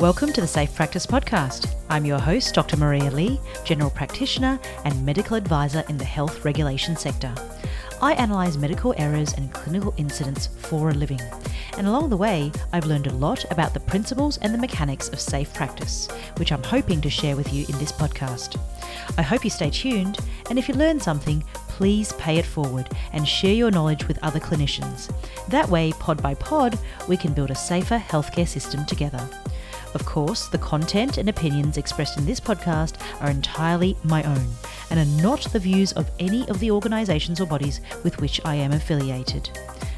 Welcome to the Safe Practice Podcast. I'm your host, Dr. Maria Lee, General Practitioner and Medical Advisor in the health regulation sector. I analyse medical errors and clinical incidents for a living. And along the way, I've learned a lot about the principles and the mechanics of safe practice, which I'm hoping to share with you in this podcast. I hope you stay tuned, and if you learn something, please pay it forward and share your knowledge with other clinicians. That way, pod by pod, we can build a safer healthcare system together. Of course, the content and opinions expressed in this podcast are entirely my own and are not the views of any of the organisations or bodies with which I am affiliated.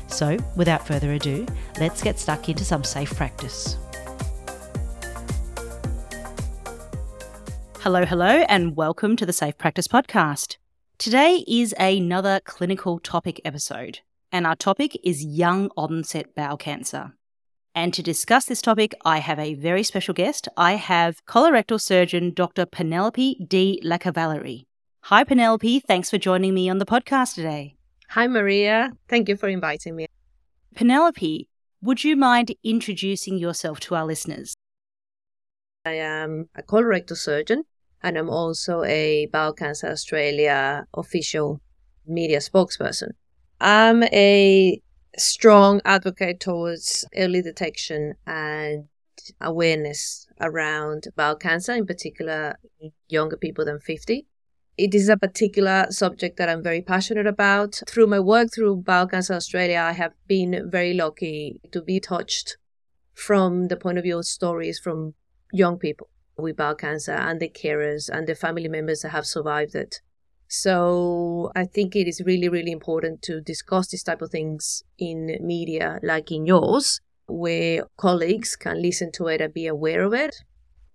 So, without further ado, let's get stuck into some safe practice. Hello, hello, and welcome to the Safe Practice Podcast. Today is another clinical topic episode, and our topic is young onset bowel cancer. And to discuss this topic, I have a very special guest. I have colorectal surgeon Dr. Penelope De Lacavalerie. Hi, Penelope. Thanks for joining me on the podcast today. Hi, Maria. Thank you for inviting me. Penelope, would you mind introducing yourself to our listeners? I am a colorectal surgeon and I'm also a Bowel Cancer Australia official media spokesperson. I'm a strong advocate towards early detection and awareness around bowel cancer, in particular younger people than 50. It is a particular subject that I'm very passionate about. Through my work through Bowel Cancer Australia, I have been very lucky to be touched from the point of view of stories from young people with bowel cancer and the carers and the family members that have survived it. So I think it is really, really important to discuss these type of things in media like in yours, where colleagues can listen to it and be aware of it.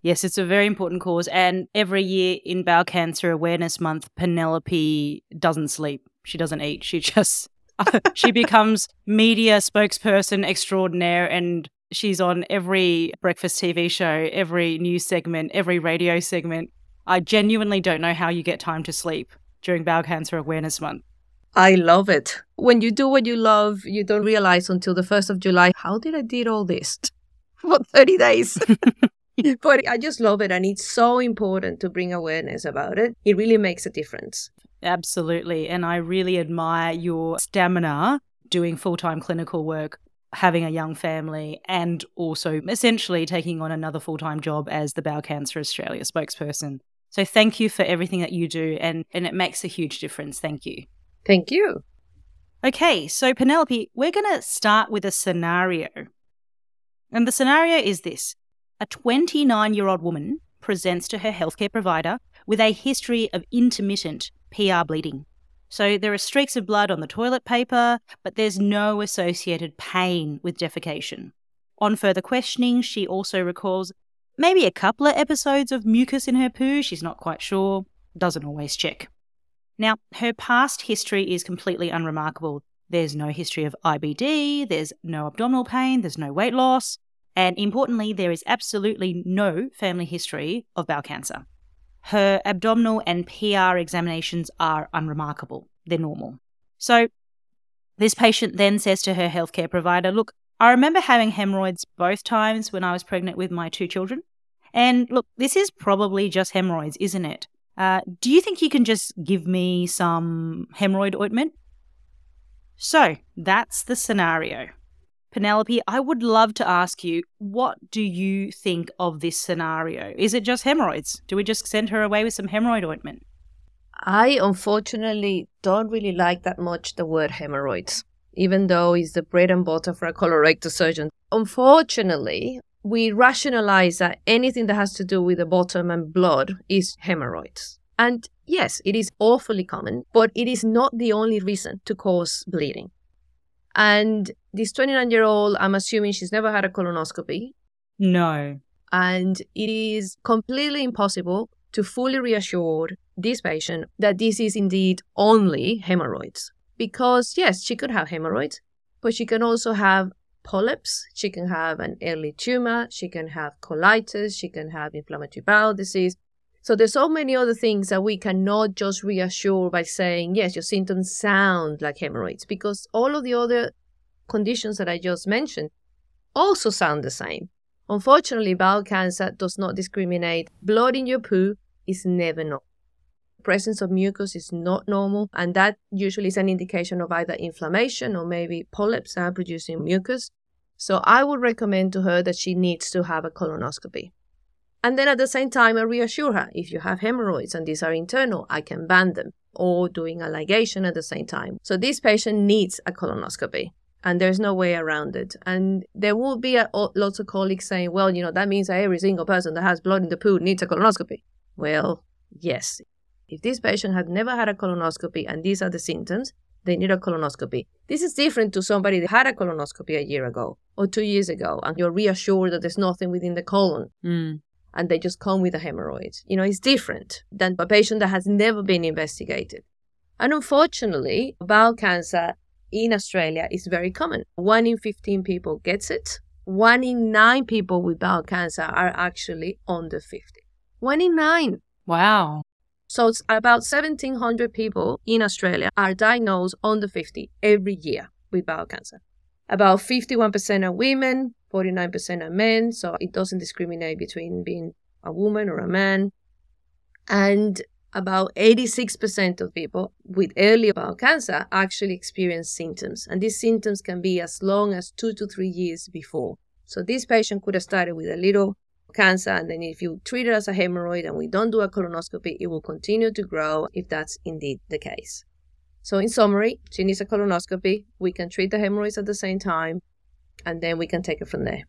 Yes, it's a very important cause. And every year in Bowel Cancer Awareness Month, Penelope doesn't sleep. She doesn't eat. She just she becomes media spokesperson extraordinaire and she's on every breakfast TV show, every news segment, every radio segment. I genuinely don't know how you get time to sleep during Bowel Cancer Awareness Month. I love it. When you do what you love, you don't realize until the 1st of July, how did I did all this for 30 days? but I just love it. And it's so important to bring awareness about it. It really makes a difference. Absolutely. And I really admire your stamina doing full time clinical work, having a young family, and also essentially taking on another full time job as the Bowel Cancer Australia spokesperson. So thank you for everything that you do, and, and it makes a huge difference. Thank you. Thank you. Okay, so Penelope, we're going to start with a scenario. And the scenario is this a 29 year old woman presents to her healthcare provider with a history of intermittent PR bleeding. So there are streaks of blood on the toilet paper, but there's no associated pain with defecation. On further questioning, she also recalls maybe a couple of episodes of mucus in her poo. She's not quite sure, doesn't always check. Now, her past history is completely unremarkable. There's no history of IBD, there's no abdominal pain, there's no weight loss, and importantly, there is absolutely no family history of bowel cancer. Her abdominal and PR examinations are unremarkable, they're normal. So, this patient then says to her healthcare provider, Look, I remember having hemorrhoids both times when I was pregnant with my two children. And look, this is probably just hemorrhoids, isn't it? Uh, do you think you can just give me some hemorrhoid ointment? So that's the scenario. Penelope, I would love to ask you, what do you think of this scenario? Is it just hemorrhoids? Do we just send her away with some hemorrhoid ointment? I unfortunately don't really like that much the word hemorrhoids even though it's the bread and butter for a colorectal surgeon. Unfortunately, we rationalize that anything that has to do with the bottom and blood is hemorrhoids. And yes, it is awfully common, but it is not the only reason to cause bleeding. And this 29 year old, I'm assuming she's never had a colonoscopy. No. And it is completely impossible to fully reassure this patient that this is indeed only hemorrhoids because yes, she could have hemorrhoids, but she can also have polyps, she can have an early tumor, she can have colitis, she can have inflammatory bowel disease. So there's so many other things that we cannot just reassure by saying, yes, your symptoms sound like hemorrhoids, because all of the other conditions that I just mentioned also sound the same. Unfortunately, bowel cancer does not discriminate. Blood in your poo is never normal. Presence of mucus is not normal, and that usually is an indication of either inflammation or maybe polyps are producing mucus. So I would recommend to her that she needs to have a colonoscopy. And then at the same time, I reassure her if you have hemorrhoids and these are internal, I can ban them or doing a ligation at the same time. So this patient needs a colonoscopy and there's no way around it. And there will be a, lots of colleagues saying, well, you know, that means that every single person that has blood in the poo needs a colonoscopy. Well, yes. If this patient had never had a colonoscopy and these are the symptoms, they need a colonoscopy. This is different to somebody that had a colonoscopy a year ago or two years ago, and you're reassured that there's nothing within the colon. Mm. And they just come with a hemorrhoid. You know, it's different than a patient that has never been investigated. And unfortunately, bowel cancer in Australia is very common. One in 15 people gets it. One in nine people with bowel cancer are actually under 50. One in nine. Wow. So about 1,700 people in Australia are diagnosed under 50 every year with bowel cancer. About 51% are women, 49% are men, so it doesn't discriminate between being a woman or a man. And about 86% of people with early bowel cancer actually experience symptoms. And these symptoms can be as long as two to three years before. So this patient could have started with a little cancer, and then if you treat it as a hemorrhoid and we don't do a colonoscopy, it will continue to grow if that's indeed the case. So, in summary, she needs a colonoscopy. We can treat the hemorrhoids at the same time, and then we can take it from there.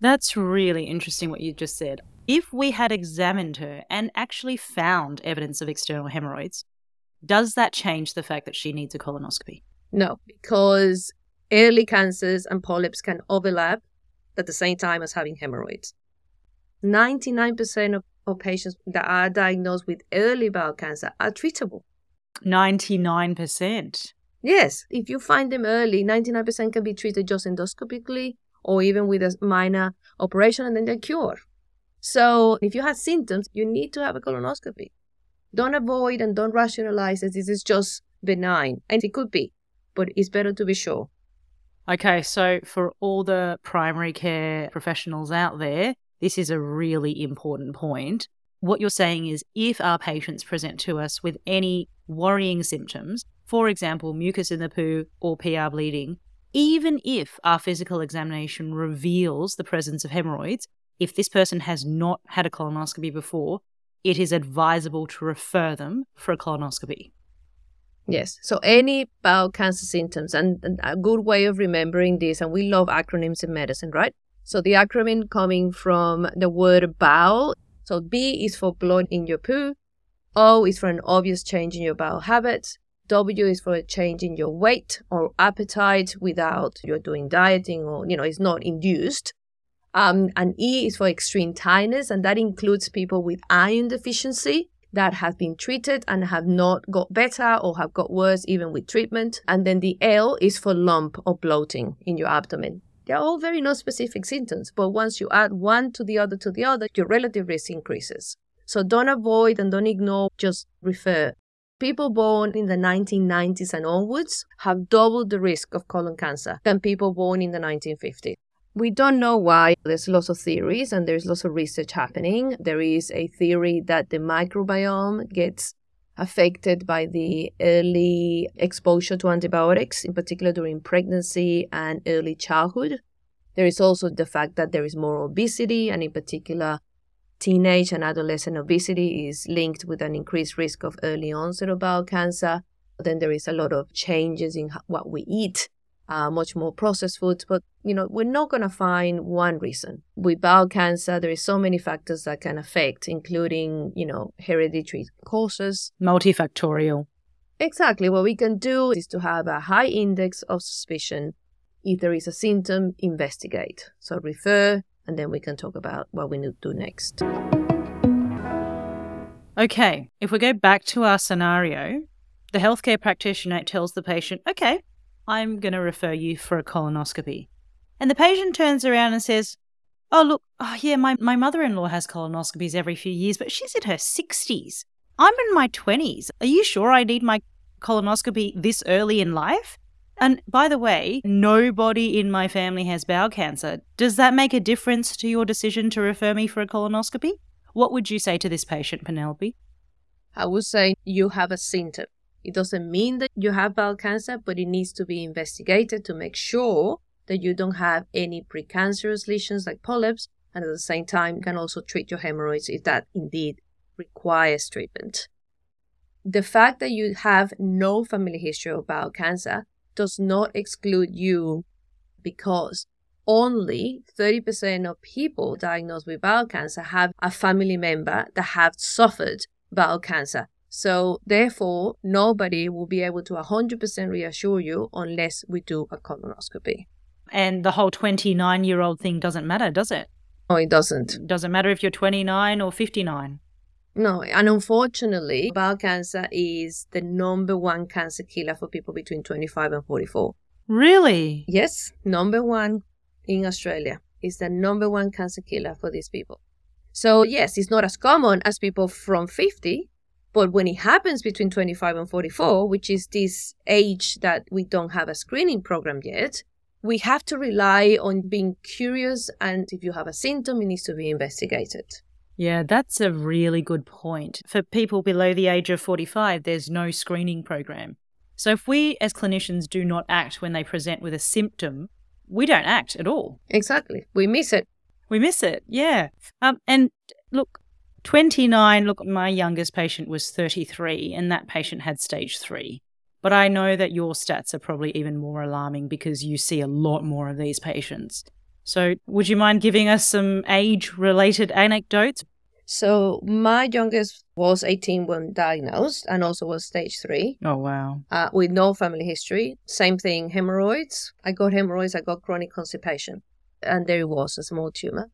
That's really interesting what you just said. If we had examined her and actually found evidence of external hemorrhoids, does that change the fact that she needs a colonoscopy? No, because early cancers and polyps can overlap at the same time as having hemorrhoids. 99% of, of patients that are diagnosed with early bowel cancer are treatable. 99%. Yes, if you find them early, 99% can be treated just endoscopically or even with a minor operation and then they're cured. So if you have symptoms, you need to have a colonoscopy. Don't avoid and don't rationalize that this is just benign. And it could be, but it's better to be sure. Okay, so for all the primary care professionals out there, this is a really important point. What you're saying is if our patients present to us with any worrying symptoms, for example, mucus in the poo or PR bleeding, even if our physical examination reveals the presence of hemorrhoids, if this person has not had a colonoscopy before, it is advisable to refer them for a colonoscopy. Yes. So any bowel cancer symptoms, and, a good way of remembering this, and we love acronyms in medicine, right? So the acronym coming from the word bowel. So B is for blood in your poo. O is for an obvious change in your bowel habits. W is for a change in your weight or appetite without you're doing dieting or, you know, it's not induced. Um, and E is for extreme tiredness, and that includes people with iron deficiency that have been treated and have not got better or have got worse even with treatment. And then the L is for lump or bloating in your abdomen. They're all very non-specific symptoms, but once you add one to the other to the other, your relative risk increases. So don't avoid and don't ignore, just refer. People born in the 1990s and onwards have doubled the risk of colon cancer than people born in the 1950s. We don't know why. There's lots of theories and there's lots of research happening. There is a theory that the microbiome gets affected by the early exposure to antibiotics, in particular during pregnancy and early childhood. There is also the fact that there is more obesity, and in particular, teenage and adolescent obesity is linked with an increased risk of early onset of bowel cancer. Then there is a lot of changes in what we eat uh, much more processed foods. But, you know, we're not going to find one reason. With bowel cancer, there is so many factors that can affect, including, you know, hereditary causes. Multifactorial. Exactly. What we can do is to have a high index of suspicion. If there is a symptom, investigate. So refer, and then we can talk about what we need to do next. Okay, if we go back to our scenario, the healthcare practitioner tells the patient, okay, I'm going to refer you for a colonoscopy. And the patient turns around and says, Oh, look, oh, yeah, my, my mother in law has colonoscopies every few years, but she's in her 60s. I'm in my 20s. Are you sure I need my colonoscopy this early in life? And by the way, nobody in my family has bowel cancer. Does that make a difference to your decision to refer me for a colonoscopy? What would you say to this patient, Penelope? I would say you have a symptom. It doesn't mean that you have bowel cancer, but it needs to be investigated to make sure that you don't have any precancerous lesions like polyps, and at the same time, you can also treat your hemorrhoids if that indeed requires treatment. The fact that you have no family history of bowel cancer does not exclude you because only 30% of people diagnosed with bowel cancer have a family member that have suffered bowel cancer. So therefore, nobody will be able to 100% reassure you unless we do a colonoscopy. And the whole 29 year old thing doesn't matter, does it? No, it doesn't. It doesn't matter if you're 29 or 59. No, and unfortunately, bowel cancer is the number one cancer killer for people between 25 and 44. Really? Yes, number one in Australia is the number one cancer killer for these people. So, yes, it's not as common as people from 50, but when it happens between 25 and 44, which is this age that we don't have a screening program yet, we have to rely on being curious. And if you have a symptom, it needs to be investigated. Yeah, that's a really good point. For people below the age of 45, there's no screening program. So if we as clinicians do not act when they present with a symptom, we don't act at all. Exactly. We miss it. We miss it. Yeah. Um, and look, 29, look, my youngest patient was 33, and that patient had stage three. But I know that your stats are probably even more alarming because you see a lot more of these patients. So, would you mind giving us some age related anecdotes? So, my youngest was 18 when diagnosed and also was stage three. Oh, wow. Uh, with no family history. Same thing, hemorrhoids. I got hemorrhoids, I got chronic constipation. And there it was, a small tumor.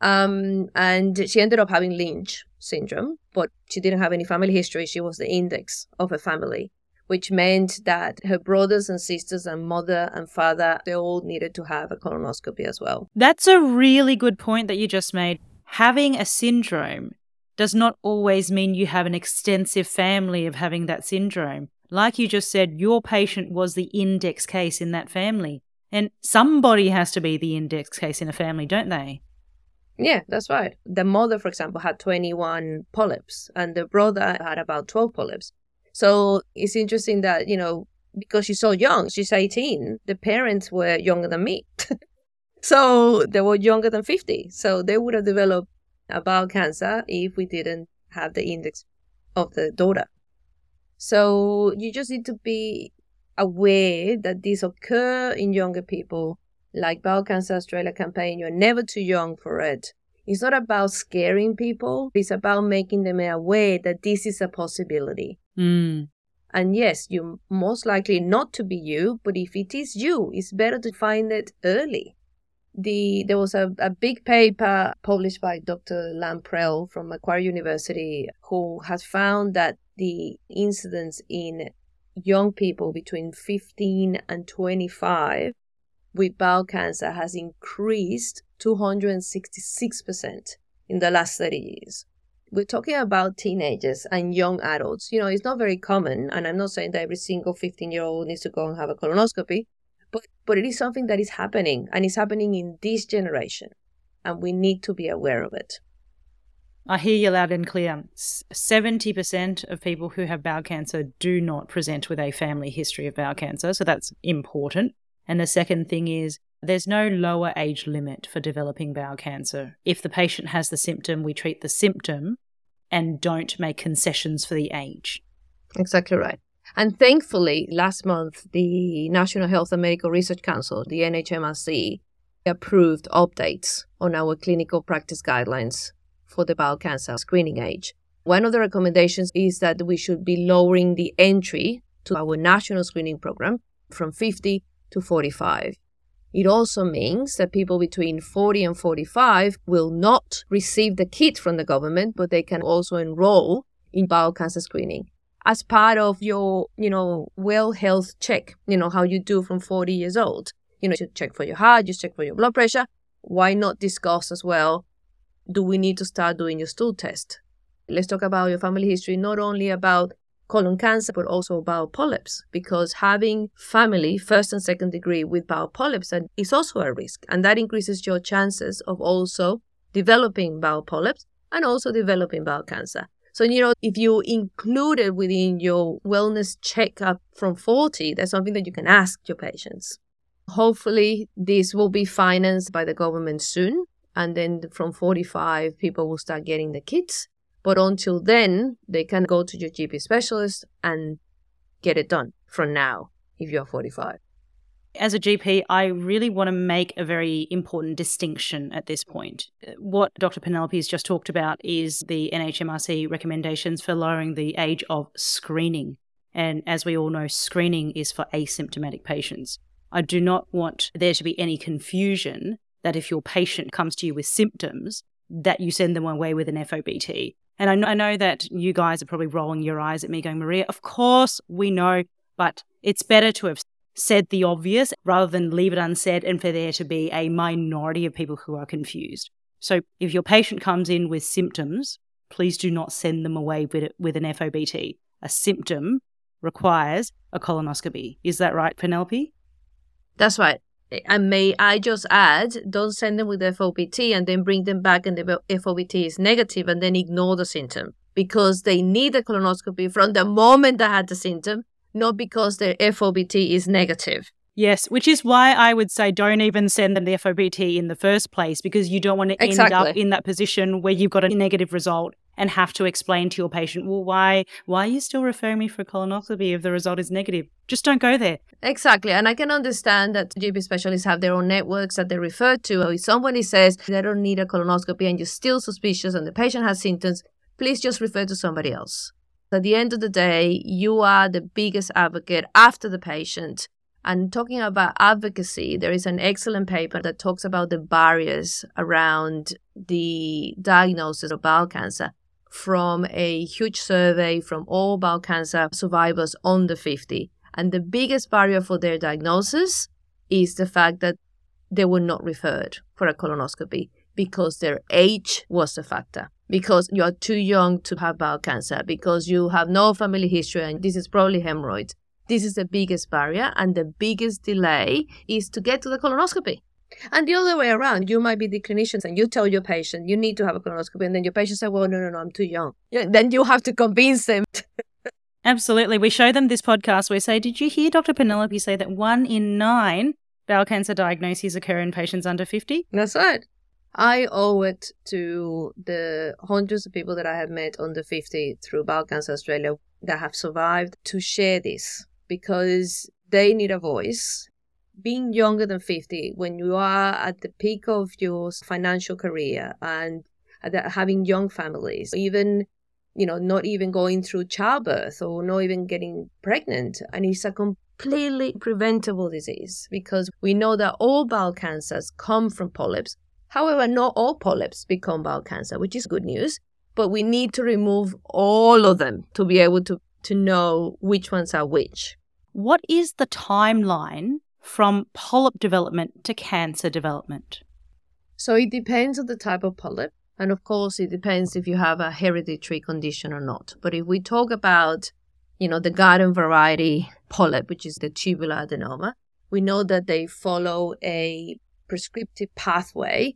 Um, and she ended up having Lynch syndrome, but she didn't have any family history. She was the index of her family, which meant that her brothers and sisters and mother and father, they all needed to have a colonoscopy as well. That's a really good point that you just made. Having a syndrome does not always mean you have an extensive family of having that syndrome. Like you just said, your patient was the index case in that family. And somebody has to be the index case in a family, don't they? Yeah, that's right. The mother, for example, had 21 polyps and the brother had about 12 polyps. So it's interesting that, you know, because she's so young, she's 18, the parents were younger than me. so they were younger than 50. So they would have developed a bowel cancer if we didn't have the index of the daughter. So you just need to be aware that these occur in younger people like Bowel Cancer Australia campaign, you're never too young for it. It's not about scaring people, it's about making them aware that this is a possibility. Mm. And yes, you're most likely not to be you, but if it is you, it's better to find it early. The there was a, a big paper published by Dr. Lamprell from Macquarie University who has found that the incidence in young people between 15 and 25 with bowel cancer has increased 266% in the last 30 years. We're talking about teenagers and young adults. You know, it's not very common, and I'm not saying that every single 15 year old needs to go and have a colonoscopy, but, but it is something that is happening, and it's happening in this generation, and we need to be aware of it. I hear you loud and clear. 70% of people who have bowel cancer do not present with a family history of bowel cancer, so that's important. And the second thing is there's no lower age limit for developing bowel cancer. If the patient has the symptom, we treat the symptom and don't make concessions for the age. Exactly right. And thankfully, last month, the National Health and Medical Research Council, the NHMRC, approved updates on our clinical practice guidelines for the bowel cancer screening age. One of the recommendations is that we should be lowering the entry to our national screening program from 50 to 45. It also means that people between 40 and 45 will not receive the kit from the government, but they can also enroll in bowel cancer screening as part of your, you know, well health check, you know, how you do from 40 years old. You know, you check for your heart, you should check for your blood pressure. Why not discuss as well? Do we need to start doing your stool test? Let's talk about your family history, not only about colon cancer, but also bowel polyps, because having family, first and second degree, with bowel polyps is also a risk. And that increases your chances of also developing bowel polyps and also developing bowel cancer. So, you know, if you include it within your wellness checkup from 40, that's something that you can ask your patients. Hopefully, this will be financed by the government soon. And then from 45, people will start getting the kits. But until then, they can go to your GP specialist and get it done from now if you're 45 as a GP, I really want to make a very important distinction at this point. What Dr. Penelope has just talked about is the NHMRC recommendations for lowering the age of screening. And as we all know, screening is for asymptomatic patients. I do not want there to be any confusion that if your patient comes to you with symptoms, that you send them away with an FOBT. And I know, I know that you guys are probably rolling your eyes at me going, Maria, of course we know, but it's better to have said the obvious rather than leave it unsaid and for there to be a minority of people who are confused. So if your patient comes in with symptoms, please do not send them away with, with an FOBT. A symptom requires a colonoscopy. Is that right, Penelope? That's right. And may I just add, don't send them with FOBT and then bring them back and the FOBT is negative and then ignore the symptom because they need a colonoscopy from the moment they had the symptom not because their FOBT is negative. Yes, which is why I would say don't even send them the FOBT in the first place because you don't want to exactly. end up in that position where you've got a negative result and have to explain to your patient, well, why why are you still referring me for colonoscopy if the result is negative? Just don't go there. Exactly. And I can understand that GP specialists have their own networks that they refer to. If somebody says they don't need a colonoscopy and you're still suspicious and the patient has symptoms, please just refer to somebody else. At the end of the day, you are the biggest advocate after the patient. And talking about advocacy, there is an excellent paper that talks about the barriers around the diagnosis of bowel cancer from a huge survey from all bowel cancer survivors under 50. And the biggest barrier for their diagnosis is the fact that they were not referred for a colonoscopy because their age was a factor because you are too young to have bowel cancer, because you have no family history, and this is probably hemorrhoids. This is the biggest barrier, and the biggest delay is to get to the colonoscopy. And the other way around, you might be the clinicians and you tell your patient you need to have a colonoscopy, and then your patient says, Well, no, no, no, I'm too young. Then you have to convince them. Absolutely. We show them this podcast. We say, Did you hear Dr. Penelope say that one in nine bowel cancer diagnoses occur in patients under 50? That's right. I owe it to the hundreds of people that I have met under 50 through Bowel Cancer Australia that have survived to share this because they need a voice. Being younger than 50, when you are at the peak of your financial career and having young families, even you know, not even going through childbirth or not even getting pregnant. And it's a completely preventable disease because we know that all bowel cancers come from polyps However, not all polyps become bowel cancer, which is good news, but we need to remove all of them to be able to, to know which ones are which. What is the timeline from polyp development to cancer development? So it depends on the type of polyp. And of course, it depends if you have a hereditary condition or not. But if we talk about, you know, the garden variety polyp, which is the tubular adenoma, we know that they follow a prescriptive pathway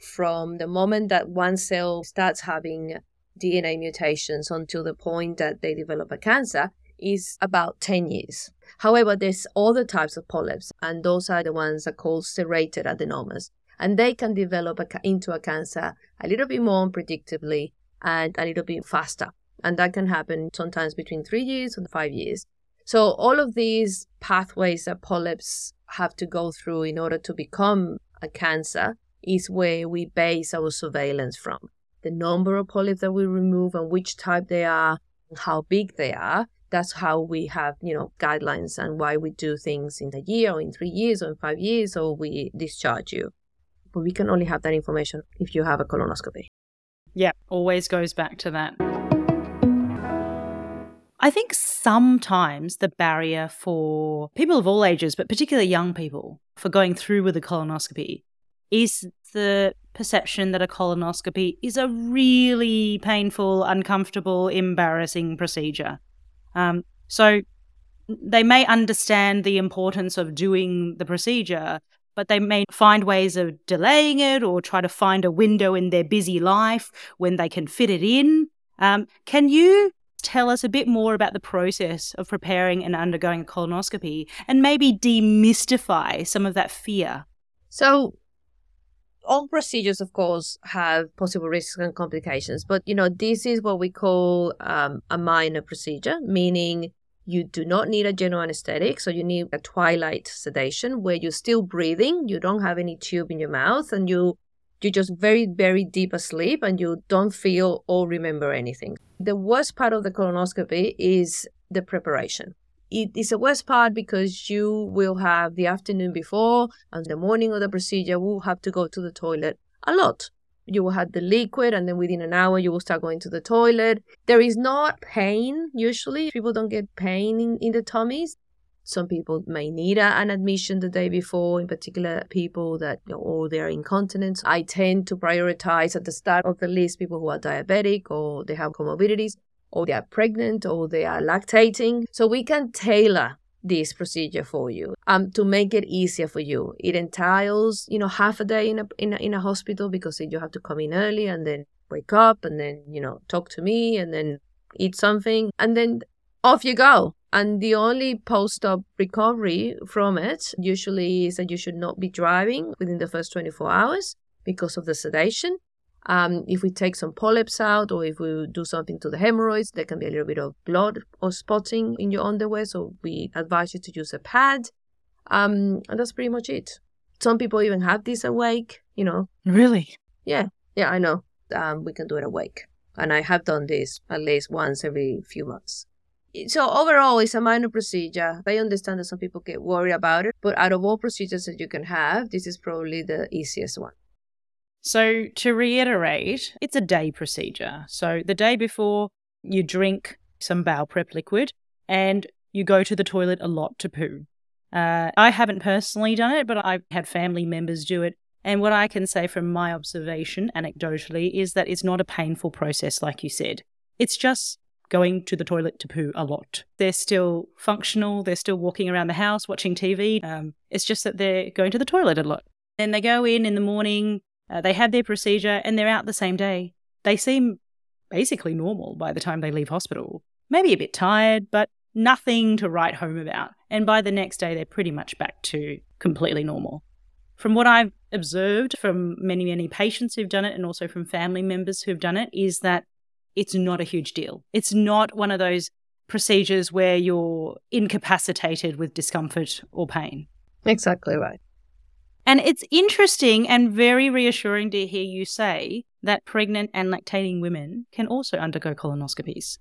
from the moment that one cell starts having DNA mutations until the point that they develop a cancer is about 10 years. However, there's other types of polyps, and those are the ones that are called serrated adenomas. And they can develop a, into a cancer a little bit more unpredictably and a little bit faster. And that can happen sometimes between three years and five years. So, all of these pathways that polyps have to go through in order to become a cancer is where we base our surveillance from. The number of polyps that we remove and which type they are, how big they are, that's how we have, you know, guidelines and why we do things in a year or in three years or in five years or we discharge you. But we can only have that information if you have a colonoscopy. Yeah, always goes back to that. I think sometimes the barrier for people of all ages, but particularly young people, for going through with a colonoscopy is the perception that a colonoscopy is a really painful, uncomfortable, embarrassing procedure. Um, so they may understand the importance of doing the procedure, but they may find ways of delaying it or try to find a window in their busy life when they can fit it in. Um, can you tell us a bit more about the process of preparing and undergoing a colonoscopy and maybe demystify some of that fear? So, all procedures, of course, have possible risks and complications, but you know, this is what we call um, a minor procedure, meaning you do not need a general anesthetic, so you need a twilight sedation where you're still breathing, you don't have any tube in your mouth, and you you're just very, very deep asleep and you don't feel or remember anything. The worst part of the colonoscopy is the preparation. It is the worst part because you will have the afternoon before and the morning of the procedure will have to go to the toilet a lot. You will have the liquid and then within an hour you will start going to the toilet. There is not pain usually. People don't get pain in, in the tummies. Some people may need a, an admission the day before, in particular people that, you know, or they're incontinent. I tend to prioritize at the start of the list people who are diabetic or they have comorbidities or they are pregnant or they are lactating. So we can tailor this procedure for you um to make it easier for you it entails you know half a day in a in a, in a hospital because you have to come in early and then wake up and then you know talk to me and then eat something and then off you go and the only post op recovery from it usually is that you should not be driving within the first 24 hours because of the sedation. Um, if we take some polyps out or if we do something to the hemorrhoids, there can be a little bit of blood or spotting in your underwear. So we advise you to use a pad. Um, and that's pretty much it. Some people even have this awake, you know. Really? Yeah. Yeah, I know. Um, we can do it awake. And I have done this at least once every few months so overall it's a minor procedure. I understand that some people get worried about it but out of all procedures that you can have this is probably the easiest one. So to reiterate it's a day procedure. So the day before you drink some bowel prep liquid and you go to the toilet a lot to poo. Uh, i haven't personally done it but i've had family members do it. And what i can say from my observation anecdotally is that it's not a painful process like you said. It's just going to the toilet to poo a lot. They're still functional, they're still walking around the house watching TV. Um, it's just that they're going to the toilet a lot. Then they go in in the morning, uh, they have their procedure, and they're out the same day. They seem basically normal by the time they leave hospital. Maybe a bit tired, but nothing to write home about. And by the next day, they're pretty much back to completely normal. From what I've observed from many, many patients who've done it and also from family members who've done it, is that it's not a huge deal. It's not one of those procedures where you're incapacitated with discomfort or pain. Exactly right. And it's interesting and very reassuring to hear you say that pregnant and lactating women can also undergo colonoscopies.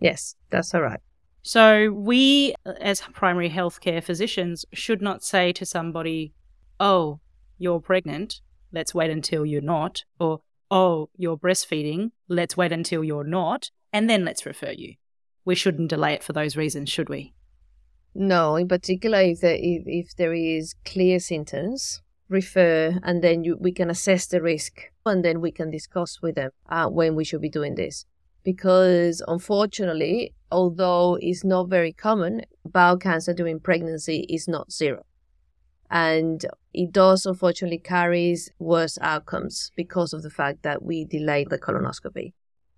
Yes, that's all right. So, we as primary healthcare physicians should not say to somebody, oh, you're pregnant, let's wait until you're not, or oh, you're breastfeeding, let's wait until you're not, and then let's refer you. We shouldn't delay it for those reasons, should we? No, in particular, if there, if, if there is clear symptoms, refer, and then you, we can assess the risk, and then we can discuss with them uh, when we should be doing this. Because unfortunately, although it's not very common, bowel cancer during pregnancy is not zero and it does unfortunately carries worse outcomes because of the fact that we delay the colonoscopy.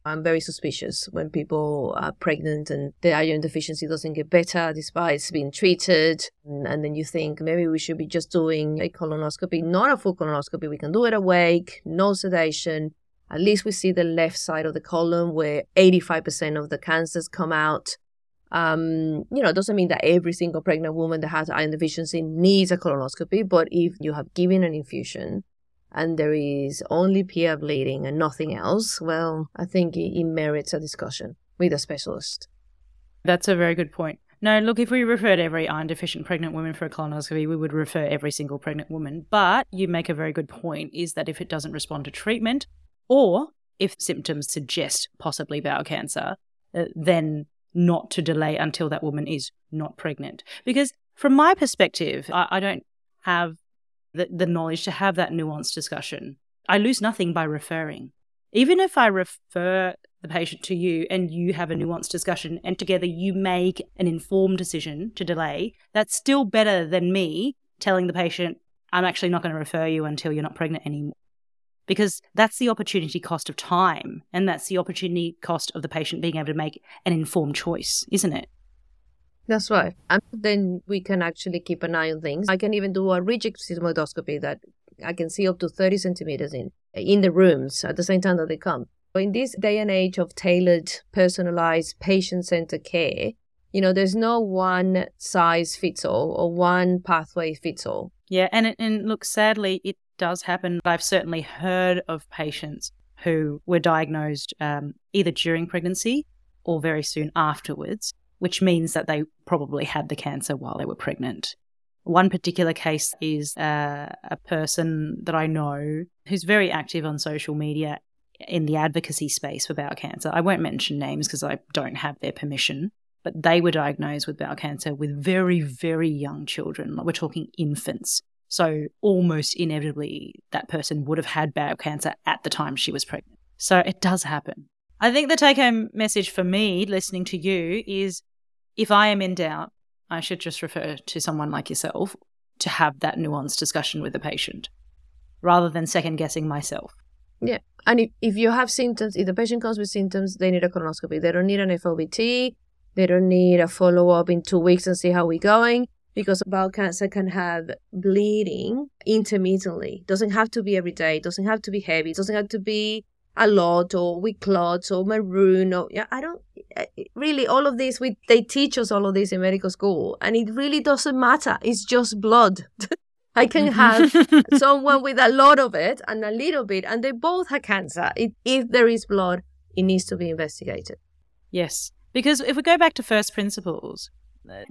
I'm very suspicious when people are pregnant and the iron deficiency doesn't get better despite it's being treated. And, and, then you think maybe we should be just doing a colonoscopy, not a full colonoscopy. We can do it awake, no sedation. At least we see the left side of the colon where 85% of the cancers come out. Um, you know, it doesn't mean that every single pregnant woman that has iron deficiency needs a colonoscopy, but if you have given an infusion and there is only PR bleeding and nothing else, well, I think it, it merits a discussion with a specialist. That's a very good point. No, look, if we referred every iron deficient pregnant woman for a colonoscopy, we would refer every single pregnant woman. But you make a very good point is that if it doesn't respond to treatment or if symptoms suggest possibly bowel cancer, uh, then not to delay until that woman is not pregnant. Because from my perspective, I, I don't have the, the knowledge to have that nuanced discussion. I lose nothing by referring. Even if I refer the patient to you and you have a nuanced discussion and together you make an informed decision to delay, that's still better than me telling the patient, I'm actually not going to refer you until you're not pregnant anymore. Because that's the opportunity cost of time and that's the opportunity cost of the patient being able to make an informed choice, isn't it? That's right. And then we can actually keep an eye on things. I can even do a rigid sigmoidoscopy that I can see up to 30 centimeters in in the rooms at the same time that they come. In this day and age of tailored, personalized, patient centered care, you know, there's no one size fits all or one pathway fits all. Yeah, and it, and look, sadly, it does happen. I've certainly heard of patients who were diagnosed um, either during pregnancy or very soon afterwards, which means that they probably had the cancer while they were pregnant. One particular case is uh, a person that I know who's very active on social media in the advocacy space for bowel cancer. I won't mention names because I don't have their permission, but they were diagnosed with bowel cancer with very, very young children. We're talking infants. So almost inevitably, that person would have had bowel cancer at the time she was pregnant. So it does happen. I think the take home message for me listening to you is if I am in doubt, I should just refer to someone like yourself to have that nuanced discussion with the patient rather than second guessing myself. Yeah. And if, if you have symptoms, if the patient comes with symptoms, they need a colonoscopy. They don't need an FOBT. They don't need a follow up in two weeks and see how we're going because bowel cancer can have bleeding intermittently. Doesn't have to be every day. Doesn't have to be heavy. Doesn't have to be a lot or with clots or maroon or yeah. I don't eh, eh, really all of this we they teach us all of this in medical school and it really doesn't matter it's just blood i can mm-hmm. have someone with a lot of it and a little bit and they both have cancer it, if there is blood it needs to be investigated yes because if we go back to first principles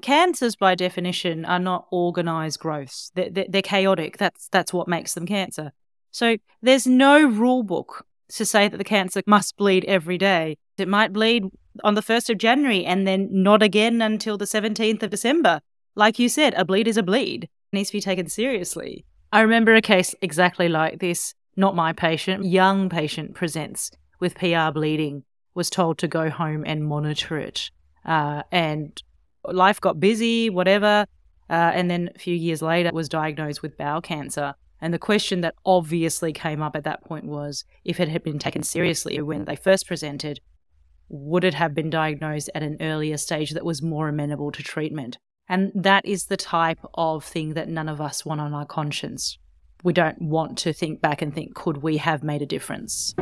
cancers by definition are not organized growths they're, they're, chaotic that's that's what makes them cancer so there's no rule book to say that the cancer must bleed every day. It might bleed on the 1st of January and then not again until the 17th of December. Like you said, a bleed is a bleed. It needs to be taken seriously. I remember a case exactly like this. Not my patient, young patient presents with PR bleeding, was told to go home and monitor it. Uh, and life got busy, whatever. Uh, and then a few years later was diagnosed with bowel cancer. And the question that obviously came up at that point was if it had been taken seriously when they first presented, would it have been diagnosed at an earlier stage that was more amenable to treatment? And that is the type of thing that none of us want on our conscience. We don't want to think back and think, could we have made a difference?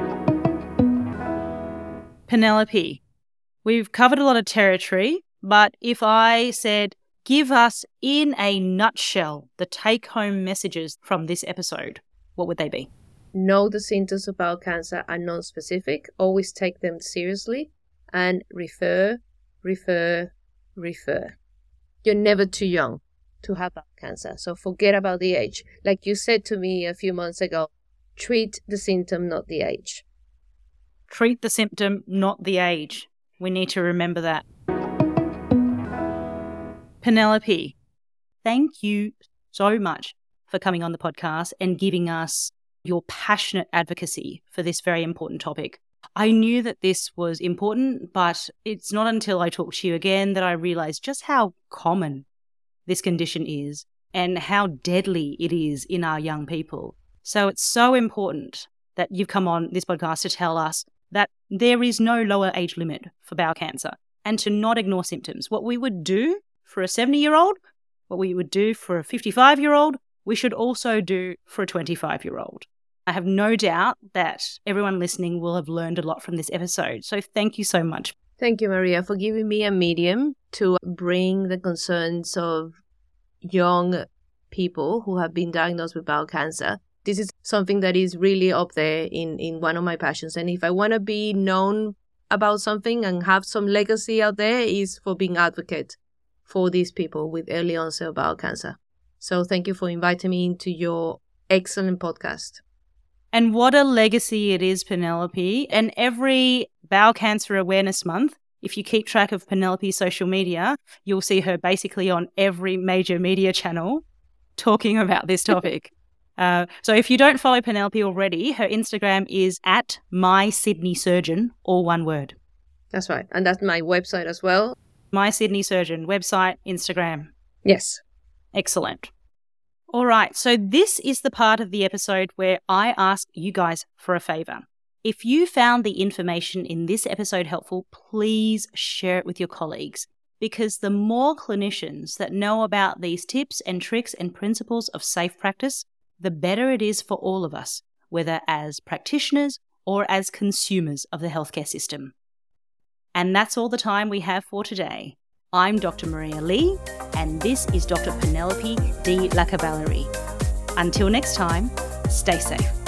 Penelope, we've covered a lot of territory, but if I said, give us in a nutshell the take home messages from this episode, what would they be? Know the symptoms of bowel cancer are non specific, always take them seriously, and refer, refer, refer. You're never too young to have bowel cancer. So forget about the age. Like you said to me a few months ago, treat the symptom, not the age. Treat the symptom, not the age. We need to remember that. Penelope, thank you so much for coming on the podcast and giving us your passionate advocacy for this very important topic. I knew that this was important, but it's not until I talked to you again that I realized just how common this condition is and how deadly it is in our young people. So it's so important that you've come on this podcast to tell us that there is no lower age limit for bowel cancer and to not ignore symptoms. What we would do for a 70 year old, what we would do for a 55 year old, we should also do for a 25 year old. I have no doubt that everyone listening will have learned a lot from this episode. So thank you so much. Thank you, Maria, for giving me a medium to bring the concerns of young people who have been diagnosed with bowel cancer. This is something that is really up there in, in one of my passions. And if I want to be known about something and have some legacy out there is for being advocate for these people with early onset bowel cancer. So thank you for inviting me into your excellent podcast. And what a legacy it is, Penelope. And every Bowel Cancer Awareness Month, if you keep track of Penelope's social media, you'll see her basically on every major media channel talking about this topic. Uh, so if you don't follow Penelope already, her Instagram is at my Sydney Surgeon, all one word. That's right. And that's my website as well. My Sydney Surgeon website, Instagram. Yes. Excellent. All right. So this is the part of the episode where I ask you guys for a favor. If you found the information in this episode helpful, please share it with your colleagues because the more clinicians that know about these tips and tricks and principles of safe practice, the better it is for all of us, whether as practitioners or as consumers of the healthcare system. And that's all the time we have for today. I'm Dr. Maria Lee, and this is Dr. Penelope De Lacavalerie. Until next time, stay safe.